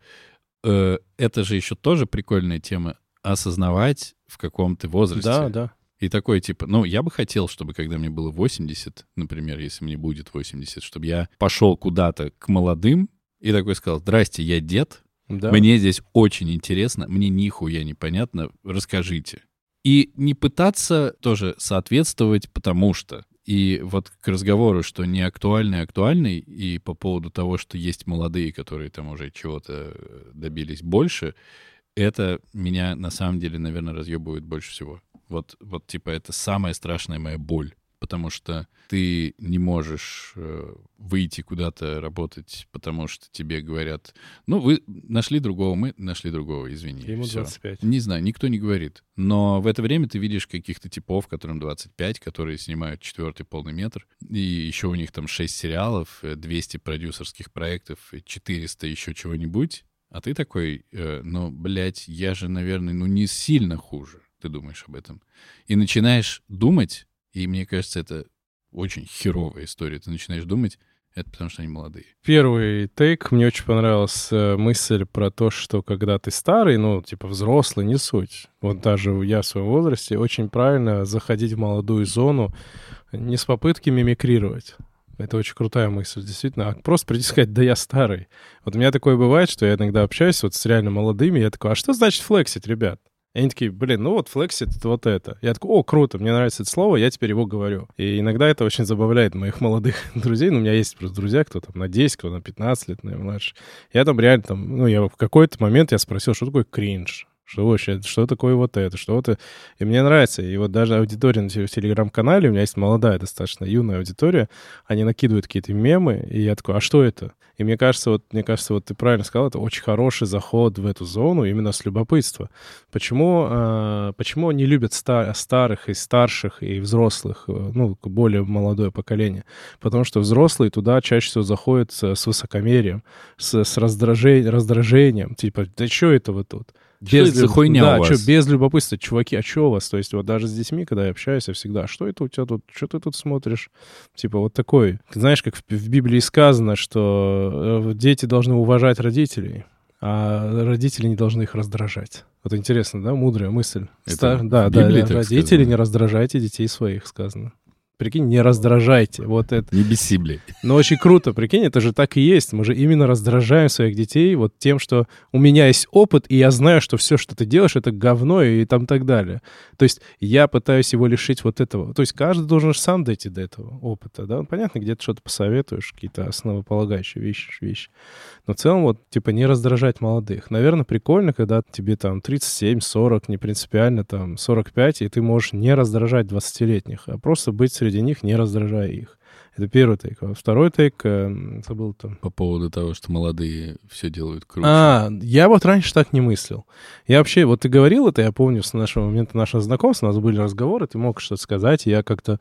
Э, Это же еще тоже прикольная тема. Осознавать, в каком ты возрасте. Да, да. И такой, типа, ну, я бы хотел, чтобы когда мне было 80, например, если мне будет 80, чтобы я пошел куда-то к молодым и такой сказал, здрасте, я дед, да. мне здесь очень интересно, мне нихуя непонятно, расскажите. И не пытаться тоже соответствовать, потому что. И вот к разговору, что не актуальный, актуальный, и по поводу того, что есть молодые, которые там уже чего-то э, добились больше, это меня на самом деле, наверное, разъебывает больше всего. Вот, вот типа это самая страшная моя боль. Потому что ты не можешь э, выйти куда-то работать, потому что тебе говорят, ну, вы нашли другого, мы нашли другого, извини. Ему всё». 25. Не знаю, никто не говорит. Но в это время ты видишь каких-то типов, которым 25, которые снимают четвертый полный метр, и еще у них там 6 сериалов, э, 200 продюсерских проектов, и 400 еще чего-нибудь. А ты такой, э, ну, блядь, я же, наверное, ну, не сильно хуже. Ты думаешь об этом. И начинаешь думать, и мне кажется, это очень херовая история. Ты начинаешь думать, это потому что они молодые. Первый тейк, мне очень понравилась э, мысль про то, что когда ты старый, ну, типа взрослый, не суть. Вот даже я в своем возрасте, очень правильно заходить в молодую зону не с попытки мимикрировать. Это очень крутая мысль, действительно. А просто прийти сказать, да я старый. Вот у меня такое бывает, что я иногда общаюсь вот с реально молодыми, я такой, а что значит флексить, ребят? И они такие, блин, ну вот флексит вот это. Я такой, о, круто, мне нравится это слово, я теперь его говорю. И иногда это очень забавляет моих молодых <laughs> друзей. Ну, у меня есть просто друзья, кто там на 10, кто на 15 лет, наверное, младше. Я там реально там, ну, я в какой-то момент я спросил, что такое кринж? Что вообще, что такое вот это, что это... И мне нравится. И вот даже аудитория на Телеграм-канале, у меня есть молодая, достаточно юная аудитория, они накидывают какие-то мемы, и я такой, а что это? И мне кажется, вот, мне кажется, вот ты правильно сказал, это очень хороший заход в эту зону именно с любопытства. Почему, э, почему не любят ста- старых и старших и взрослых, э, ну, более молодое поколение? Потому что взрослые туда чаще всего заходят с, с высокомерием, с, с раздражением, раздражением, типа, да что это вы тут? Это за хуйня да, у чё, вас? без любопытства, чуваки, а что у вас? То есть вот даже с детьми, когда я общаюсь, я всегда, «А что это у тебя тут, что ты тут смотришь? Типа вот такой. Знаешь, как в, в Библии сказано, что э, дети должны уважать родителей, а родители не должны их раздражать. Вот интересно, да, мудрая мысль. Это Ста- да, да, родители сказано? не раздражайте детей своих, сказано. Прикинь, не раздражайте. Вот это. Не беси, блядь. Но очень круто, прикинь, это же так и есть. Мы же именно раздражаем своих детей вот тем, что у меня есть опыт, и я знаю, что все, что ты делаешь, это говно и там так далее. То есть я пытаюсь его лишить вот этого. То есть каждый должен же сам дойти до этого опыта, да? Ну, понятно, где-то что-то посоветуешь, какие-то основополагающие вещи, вещи. Но в целом вот, типа, не раздражать молодых. Наверное, прикольно, когда тебе там 37, 40, не принципиально там 45, и ты можешь не раздражать 20-летних, а просто быть среди них, не раздражая их. Это первый тейк. А второй тейк, э, забыл там. По поводу того, что молодые все делают круче. А, я вот раньше так не мыслил. Я вообще, вот ты говорил это, я помню, с нашего момента нашего знакомства, у нас были разговоры, ты мог что-то сказать, и я как-то,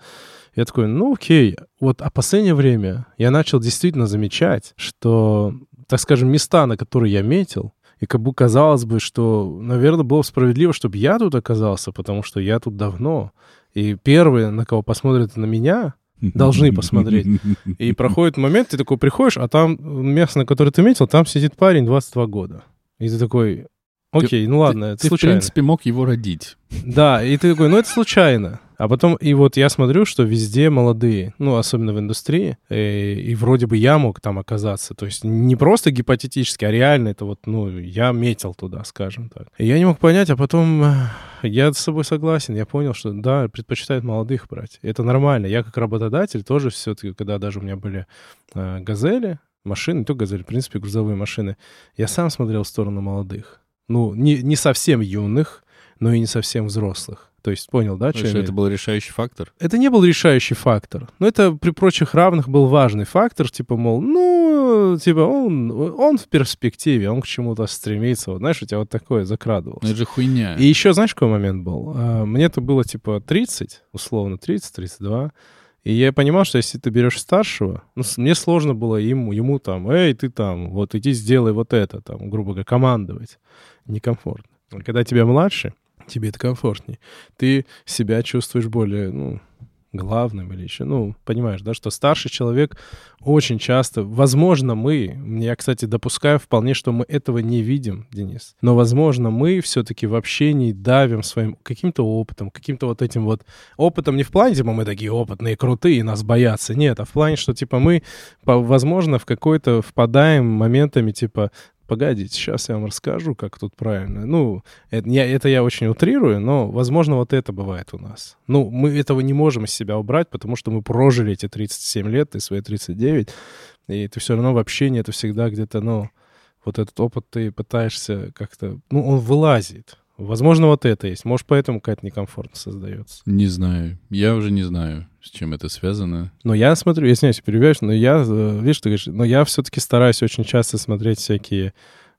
я такой, ну окей. Вот, а последнее время я начал действительно замечать, что, так скажем, места, на которые я метил, и как бы казалось бы, что, наверное, было бы справедливо, чтобы я тут оказался, потому что я тут давно. И первые, на кого посмотрят на меня, должны посмотреть. <laughs> И проходит момент, ты такой приходишь, а там место, на которое ты метил, там сидит парень 22 года. И ты такой, окей, ну ладно, это Ты, в случайно. принципе, мог его родить. Да, и ты такой, ну это случайно. А потом, и вот я смотрю, что везде молодые, ну, особенно в индустрии, и, и вроде бы я мог там оказаться. То есть не просто гипотетически, а реально это вот, ну, я метил туда, скажем так. И я не мог понять, а потом э, я с собой согласен. Я понял, что да, предпочитают молодых брать. Это нормально. Я как работодатель тоже все-таки, когда даже у меня были э, газели, машины, только газели, в принципе, грузовые машины, я сам смотрел в сторону молодых. Ну, не, не совсем юных, но и не совсем взрослых. То есть понял, да, что я Что это был решающий фактор. Это не был решающий фактор, но это при прочих равных был важный фактор, типа, мол, ну, типа, он, он в перспективе, он к чему-то стремится, вот, знаешь, у тебя вот такое закрадывалось. Ну, это же хуйня. И еще, знаешь, какой момент был? А, Мне-то было, типа, 30, условно, 30, 32, И я понимал, что если ты берешь старшего, ну, мне сложно было ему, ему там, эй, ты там, вот иди сделай вот это, там, грубо говоря, командовать. Некомфортно. А когда тебя младше, тебе это комфортнее. Ты себя чувствуешь более, ну, главным или еще, ну, понимаешь, да, что старший человек очень часто, возможно, мы, я, кстати, допускаю вполне, что мы этого не видим, Денис, но, возможно, мы все-таки в общении давим своим каким-то опытом, каким-то вот этим вот опытом не в плане, типа, мы такие опытные, крутые, нас боятся, нет, а в плане, что, типа, мы, возможно, в какой-то впадаем моментами, типа, Погодите, сейчас я вам расскажу, как тут правильно. Ну, это я, это я очень утрирую, но, возможно, вот это бывает у нас. Ну, мы этого не можем из себя убрать, потому что мы прожили эти 37 лет и свои 39, и ты все равно в общении это всегда где-то, ну, вот этот опыт ты пытаешься как-то, ну, он вылазит. Возможно, вот это есть. Может, поэтому какая-то некомфортность создается. Не знаю. Я уже не знаю, с чем это связано. Но я смотрю, я извиняюсь, перебиваешь, но я, э, видишь, ты говоришь, но я все-таки стараюсь очень часто смотреть всякие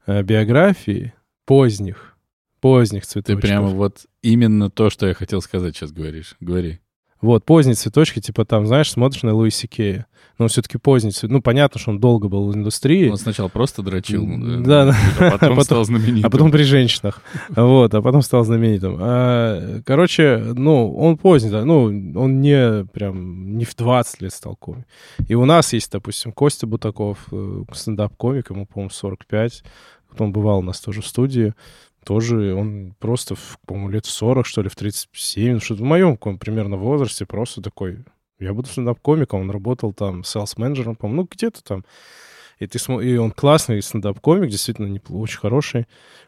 э, биографии поздних, поздних цветочков. Ты прямо вот именно то, что я хотел сказать, сейчас говоришь. Говори. Вот, поздние цветочки, типа там, знаешь, смотришь на Луиси Кея, но он все-таки поздний цвет. Ну, понятно, что он долго был в индустрии. Он сначала просто дрочил, да, да. а потом, <laughs> потом стал знаменитым. А потом при женщинах. Вот, а потом стал знаменитым. А, короче, ну, он поздний, да, ну, он не прям, не в 20 лет стал комик. И у нас есть, допустим, Костя Бутаков, э, стендап-комик, ему, по-моему, 45. Он бывал у нас тоже в студии тоже он просто, по-моему, лет в 40, что ли, в 37, что-то в моем примерно возрасте просто такой, я буду стендап-комиком, он работал там селс-менеджером, по-моему, ну, где-то там. И, ты, и он классный стендап-комик, действительно очень хороший.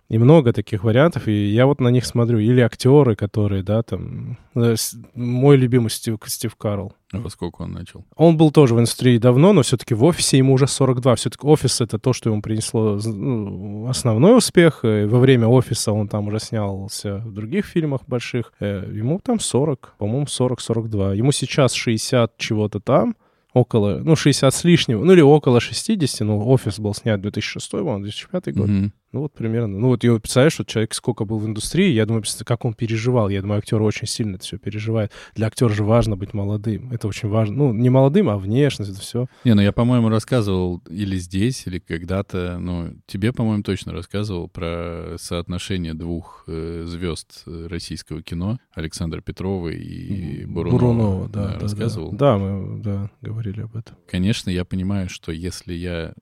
И много таких вариантов, и я вот на них смотрю. Или актеры, которые, да, там... Э, мой любимый Стив, Стив Карл. А во сколько он начал? Он был тоже в индустрии давно, но все-таки в офисе ему уже 42. Все-таки офис — это то, что ему принесло ну, основной успех. И во время офиса он там уже снялся в других фильмах больших. Э, ему там 40, по-моему, 40-42. Ему сейчас 60 чего-то там около, ну, 60 с лишним, ну, или около 60, ну, офис был снят 2006, по-моему, 2005 год. Mm-hmm. Ну, вот примерно. Ну, вот я представляешь, что человек сколько был в индустрии, я думаю, как он переживал. Я думаю, актер очень сильно это все переживает. Для актера же важно быть молодым. Это очень важно. Ну, не молодым, а внешность, это все. Не, ну, я, по-моему, рассказывал или здесь, или когда-то, ну, тебе, по-моему, точно рассказывал про соотношение двух э, звезд российского кино, Александра Петрова и Бурунова. Бурунова, да. да рассказывал? Да, да, мы, да, говорили об этом. Конечно, я понимаю, что если я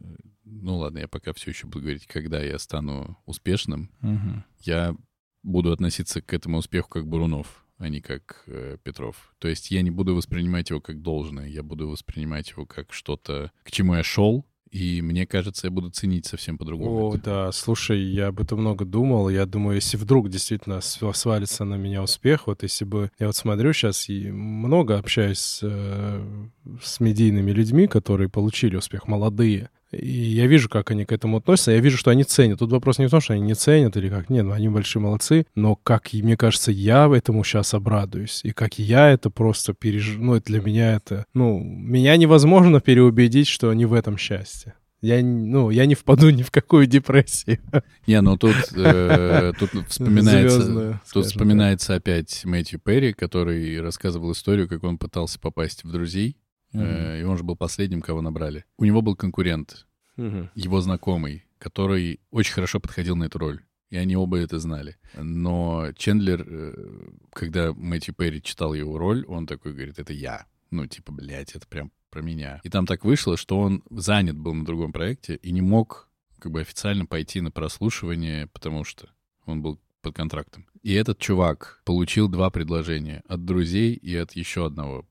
ну ладно, я пока все еще буду говорить, когда я стану успешным, угу. я буду относиться к этому успеху как Бурунов, а не как э, Петров. То есть я не буду воспринимать его как должное, я буду воспринимать его как что-то, к чему я шел, и мне кажется, я буду ценить совсем по-другому. О, это. да, слушай, я об этом много думал. Я думаю, если вдруг действительно свалится на меня успех, вот если бы... Я вот смотрю сейчас и много общаюсь с, э, с медийными людьми, которые получили успех, молодые. И я вижу, как они к этому относятся. Я вижу, что они ценят. Тут вопрос не в том, что они не ценят или как. Нет, ну они большие молодцы. Но как, мне кажется, я этому сейчас обрадуюсь. И как я это просто переживу. Ну, это для меня это... Ну, меня невозможно переубедить, что они в этом счастье. Я, ну, я не впаду ни в какую депрессию. Не, ну тут, э, <laughs> тут вспоминается, Звездную, тут вспоминается опять Мэтью Перри, который рассказывал историю, как он пытался попасть в друзей Mm-hmm. И он же был последним, кого набрали. У него был конкурент, mm-hmm. его знакомый, который очень хорошо подходил на эту роль. И они оба это знали. Но Чендлер, э, когда Мэтью Перри читал его роль, он такой говорит, это я. Ну, типа, блядь, это прям про меня. И там так вышло, что он занят был на другом проекте и не мог как бы официально пойти на прослушивание, потому что он был под контрактом. И этот чувак получил два предложения от друзей и от еще одного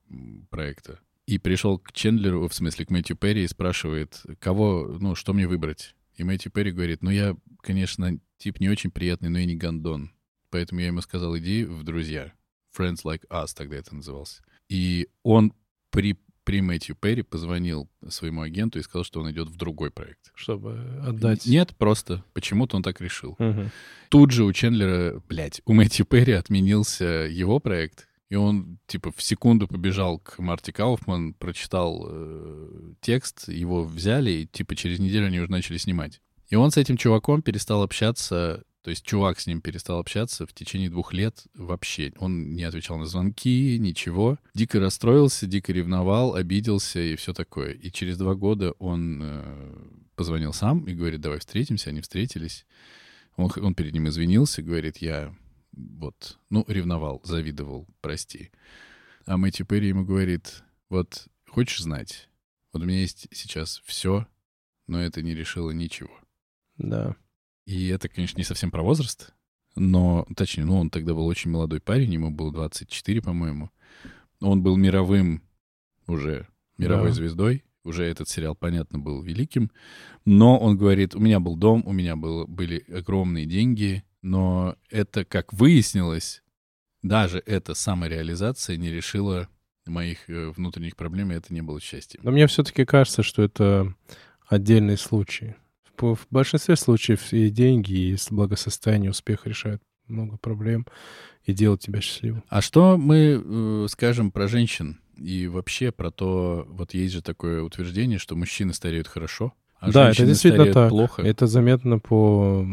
проекта и пришел к Чендлеру, в смысле к Мэтью Перри, и спрашивает, кого, ну, что мне выбрать? И Мэтью Перри говорит, ну, я, конечно, тип не очень приятный, но и не гондон. Поэтому я ему сказал, иди в друзья. Friends Like Us тогда это назывался. И он при, при Мэтью Перри позвонил своему агенту и сказал, что он идет в другой проект. Чтобы отдать? Нет, просто почему-то он так решил. Угу. Тут же у Чендлера, блядь, у Мэтью Перри отменился его проект, и он, типа, в секунду побежал к Марти Кауфман, прочитал э, текст, его взяли, и, типа, через неделю они уже начали снимать. И он с этим чуваком перестал общаться То есть чувак с ним перестал общаться в течение двух лет вообще. Он не отвечал на звонки, ничего. Дико расстроился, дико ревновал, обиделся и все такое. И через два года он э, позвонил сам и говорит, давай встретимся. Они встретились. Он, он перед ним извинился, говорит, я вот, ну, ревновал, завидовал, прости. А Мэтью Перри ему говорит, вот, хочешь знать, вот у меня есть сейчас все, но это не решило ничего. Да. И это, конечно, не совсем про возраст, но, точнее, ну, он тогда был очень молодой парень, ему было 24, по-моему. Он был мировым уже, мировой Да. звездой, уже этот сериал, понятно, был великим. Но он говорит, у меня был дом, у меня было, были огромные деньги, но это, как выяснилось, даже эта самореализация не решила моих э, внутренних проблем, и это не было счастьем. Но мне все-таки кажется, что это отдельный случай. В, большинстве случаев и деньги, и благосостояние, успех решают много проблем и делают тебя счастливым. А что мы э, скажем про женщин и вообще про то, вот есть же такое утверждение, что мужчины стареют хорошо, а да, это действительно так. плохо. Это заметно по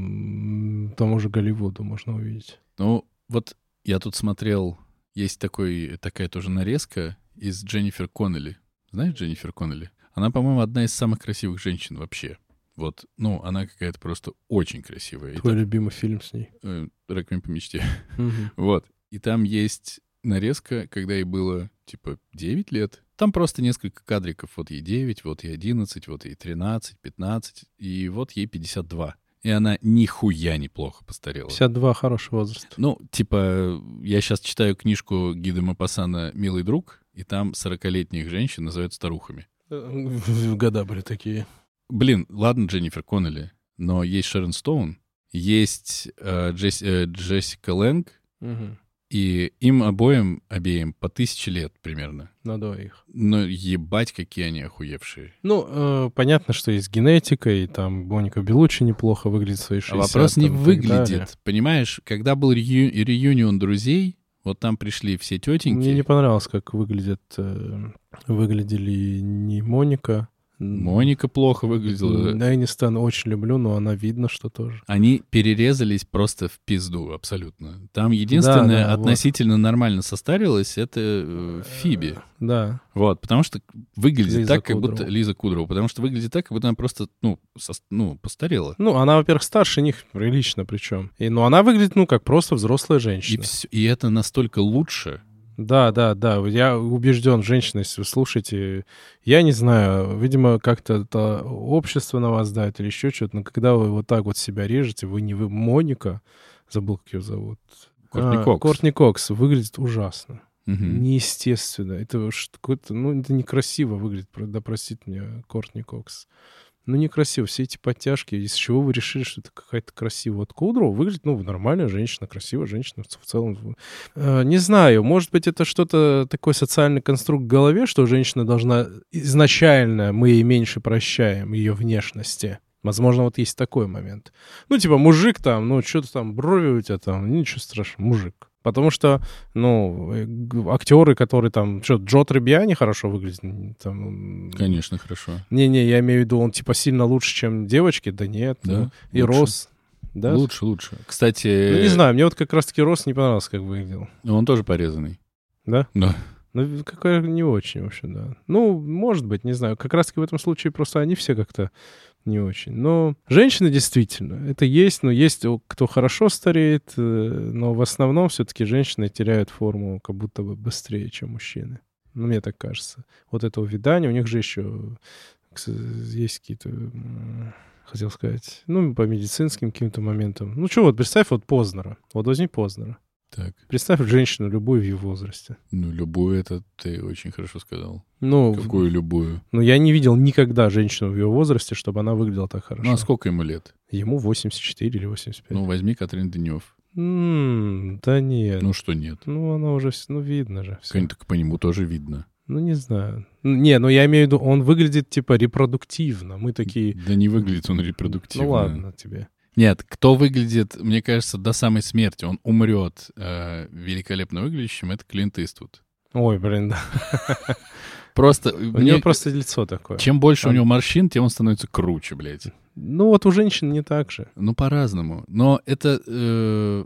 тому же Голливуду можно увидеть. Ну, вот я тут смотрел, есть такой, такая тоже нарезка из Дженнифер Коннелли. Знаешь Дженнифер Коннелли? Она, по-моему, одна из самых красивых женщин вообще. Вот, ну, она какая-то просто очень красивая. И Твой любимый фильм с ней. э, «Реквием по мечте». Мгм. <laughs> Вот. И там есть нарезка, когда ей было, типа, 9 лет. Там просто несколько кадриков. Вот ей 9, вот ей 11, вот ей 13, 15, и вот ей 52. И она нихуя неплохо постарела. 52 хороший возраст. Ну, типа, я сейчас читаю книжку Гида Мапасана «Милый друг», и там 40-летних женщин называют старухами. Э, Года были такие. Блин, ладно, Дженнифер Коннелли, но есть Шерон Стоун, есть э, Джесс- э, Джессика Лэнг, Мгм. И им обоим, обеим по тысяче лет примерно. На двоих. Но ебать, какие они охуевшие. Ну, э, понятно, что есть генетика, и там Моника Белуччи неплохо выглядит в свои 60. А вопрос не там, выглядит. далее. Понимаешь, когда был рею- реюнион друзей, вот там пришли все тетеньки. Мне не понравилось, как выглядят, э, выглядели не Моника. Моника плохо выглядела. Энистон очень люблю, но она видно, что тоже. Они перерезались просто в пизду абсолютно. Там единственное да, вот. относительно нормально состарилось, это э, Фиби. Да. Вот, потому что выглядит Лиза так, как будто... Лиза Кудрова. Потому что выглядит так, как будто она просто, ну, сос- ну постарела. Ну, она, во-первых, старше них, прилично причем. И, ну, она выглядит, ну, как просто взрослая И, женщина. всё- и это настолько лучше. Да, да, да. Я убежден, женщина, если вы слушаете, я не знаю, видимо, как-то это общество на вас дает или еще что-то, но когда вы вот так вот себя режете, вы не вы Моника, забыл, как ее зовут. Кортни А, Кокс. Кортни Кокс выглядит ужасно. Мгм. Неестественно. Это какое-то, ну, это некрасиво выглядит. Да простит меня Кортни Кокс. Ну, некрасиво. Все эти подтяжки. Из чего вы решили, что это какая-то красивая? Вот Кудрова выглядит, ну, нормальная женщина, красивая женщина в целом. Э, Не знаю, может быть, это что-то такой социальный конструкт в голове, что женщина должна изначально, мы ей меньше прощаем ее внешности. Возможно, вот есть такой момент. Ну, типа, мужик там, ну, что-то там, брови у тебя там, ничего страшного, мужик. Потому что, ну, э, актеры, которые там, что, Джо Требиани хорошо выглядит, там... Конечно, хорошо. Не-не, я имею в виду, он типа сильно лучше, чем девочки, да нет. Да, ну, и лучше. Рос, да? Лучше, лучше. Кстати, Ну, не знаю, мне вот как раз-таки Рос не понравился, как выглядел. он тоже порезанный. Да? Да. Ну, какая не очень вообще, да. Ну, может быть, не знаю. Как раз-таки в этом случае просто они все как-то не очень. Но женщины действительно, это есть, но есть кто хорошо стареет, э, но в основном все-таки женщины теряют форму как будто бы быстрее, чем мужчины. Ну, мне так кажется. Вот это увядание, у них же еще есть какие-то, хотел сказать, ну, по медицинским каким-то моментам. Ну, что, вот представь вот Познера. Вот возьми Познера. Так, Представь женщину любую в ее возрасте. ну, любую это ты очень хорошо сказал. Ну, Какую любую? Ну, я не видел никогда женщину в ее возрасте, чтобы она выглядела так хорошо. Ну, а сколько ему лет? Ему 84 или 85. Ну, возьми Катрин Денев. М, да нет. Ну, Ну, что нет? она уже, ну, видно же. всё. Кань, Так по нему тоже видно. Ну, не знаю. Ну, Не, ну, я имею в виду, он выглядит, типа, репродуктивно. Мы такие... Да не выглядит он репродуктивно. Ну, ладно тебе. Нет, кто выглядит, мне кажется, до самой смерти, он умрет э, великолепно выглядящим, это Клинт Иствуд. Ой, блин, да. Просто, У мне- него просто лицо такое. чем больше у него морщин, тем он становится круче, блядь. Ну вот у женщин не так же. Ну, по-разному. Но это... э,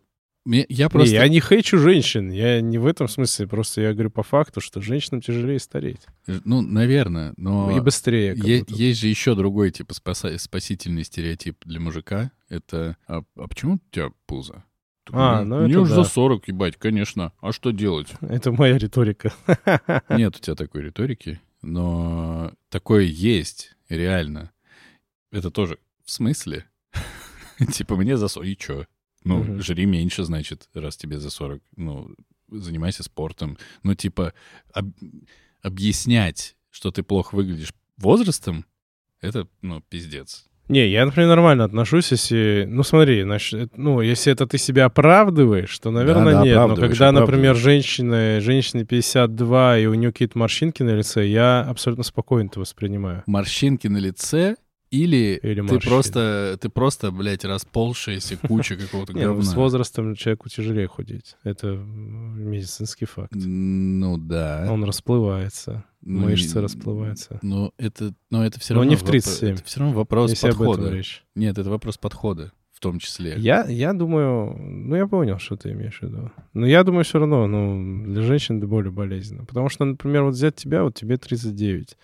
мне- я Не, просто... я не хейчу женщин, я не в этом смысле, просто я говорю по факту, что женщинам тяжелее стареть. Ну, наверное, но... И быстрее. Е- есть же еще другой, типа, спаса- спасительный стереотип для мужика. Это, а, а почему у тебя пузо? А, ну Мне это уже да. за 40, ебать, конечно. А что делать? <laughs> Это моя риторика. <laughs> Нет у тебя такой риторики, но такое есть, реально. Это тоже в смысле? <laughs> Типа, мне за 40, и чё? Ну, Мгм. жри меньше, значит, раз тебе за 40. Ну, занимайся спортом. Ну, типа, об- объяснять, что ты плохо выглядишь возрастом, это, ну, пиздец. Не, я, например, нормально отношусь, если... Ну, смотри, значит, ну, если это ты себя оправдываешь, то, наверное, Да-да, нет. Но когда, например, женщина, женщине 52, и у нее какие-то морщинки на лице, я абсолютно спокойно это воспринимаю. Морщинки на лице или, Или ты просто, ты просто, блядь, расползшаяся куча какого-то <laughs> Не, ну, с говна. возрастом человеку тяжелее худеть. Это медицинский факт. Ну, да. Он расплывается, Ну, мышцы расплываются. Но это, но это все Но равно... не в воп- 37. Это все равно вопрос подхода. Нет, это вопрос подхода в том числе. Я, я думаю, ну, я понял, что ты имеешь в виду. Но я думаю, все равно, ну, для женщин это более болезненно. Потому что, например, вот взять тебя, вот тебе 39.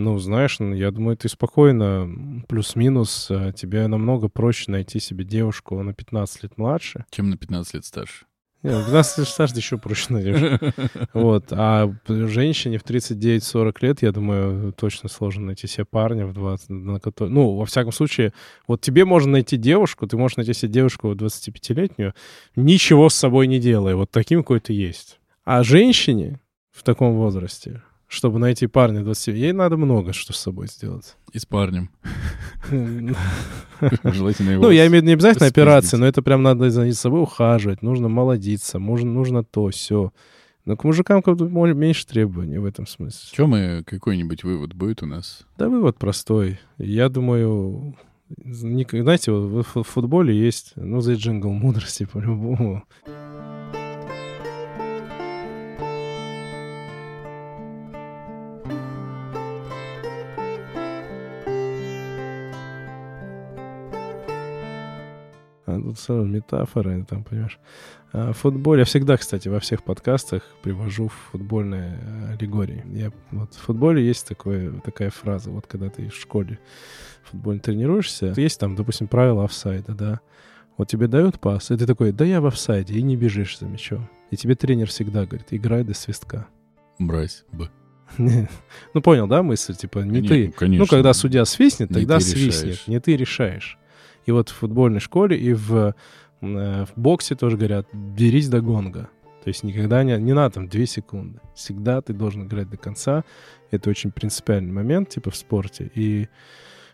Ну, знаешь, ну, я думаю, ты спокойно, плюс-минус, а, тебе намного проще найти себе девушку на 15 лет младше. Чем на 15 лет старше. Не, на 15 лет старше еще проще найдешь. <laughs> Вот. А женщине в 39-40 лет, я думаю, точно сложно найти себе парня в 20, на который... Ну, во всяком случае, вот тебе можно найти девушку, ты можешь найти себе девушку 25-летнюю, ничего с собой не делая, вот таким, какой ты есть. А женщине в таком возрасте, чтобы найти парня 20, ей надо много что с собой сделать. И с парнем. <laughs> Желательно его... Ну, я имею в виду не обязательно операция, но это прям надо за собой ухаживать, нужно молодиться, нужно, то, все. Но к мужикам как мо- меньше требований в этом смысле. Че мы, какой-нибудь вывод будет у нас? Да вывод простой. Я думаю, знаете, в футболе есть, ну, за джингл мудрости <laughs> по-любому. А тут сразу метафоры, там, понимаешь. А в футболе, я всегда, кстати, во всех подкастах привожу футбольные э, аллегории. Я, вот, в футболе есть такое, такая фраза, вот когда ты в школе футбольно тренируешься, есть там, допустим, правила офсайда, да, вот тебе дают пас, и ты такой, да я в офсайде, и не бежишь за мячом. И тебе тренер всегда говорит, играй до свистка. Мразь. Б. <laughs> Ну, понял, да, мысль? Типа, не ты. Конечно. Ну, когда судья свистнет, Не тогда свистнет. решаешь. Не ты решаешь. И вот в футбольной школе и в, э, в боксе тоже говорят, берись до гонга. То есть никогда не, не надо там 2 секунды. Всегда ты должен играть до конца. Это очень принципиальный момент, типа, в спорте. И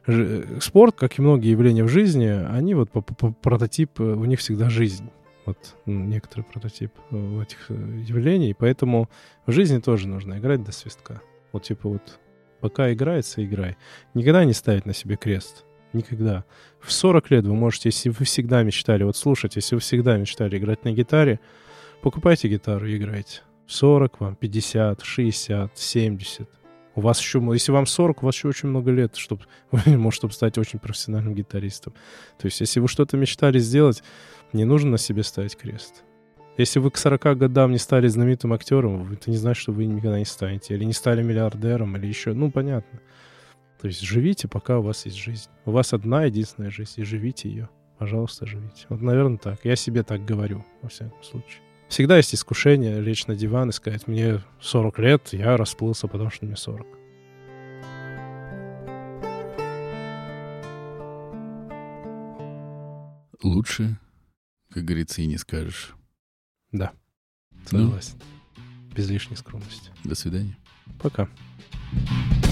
ж- э, спорт, как и многие явления в жизни, они вот по, по- прототип, э, у них всегда жизнь. Вот ну, некоторый прототип этих явлений. Поэтому в жизни тоже нужно играть до свистка. Вот типа вот пока играется, играй. Никогда не ставить на себе крест. Никогда. В 40 лет вы можете, если вы всегда мечтали, вот слушайте, если вы всегда мечтали играть на гитаре, покупайте гитару и играйте. 40 вам, 50, 60, 70. У вас еще, если вам 40, у вас еще очень много лет, чтобы, <laughs> может, чтобы стать очень профессиональным гитаристом. То есть, если вы что-то мечтали сделать, не нужно на себе ставить крест. Если вы к 40 годам не стали знаменитым актером, это не значит, что вы никогда не станете. Или не стали миллиардером, или еще... Ну, понятно. То есть живите, пока у вас есть жизнь. У вас одна единственная жизнь, и живите ее. Пожалуйста, живите. Вот, наверное, так. Я себе так говорю, во всяком случае. Всегда есть искушение лечь на диван и сказать, мне 40 лет, я расплылся, потому что мне 40. Лучше, как говорится, и не скажешь. Да, Ну, согласен. Без лишней скромности. до свидания. Пока. Thank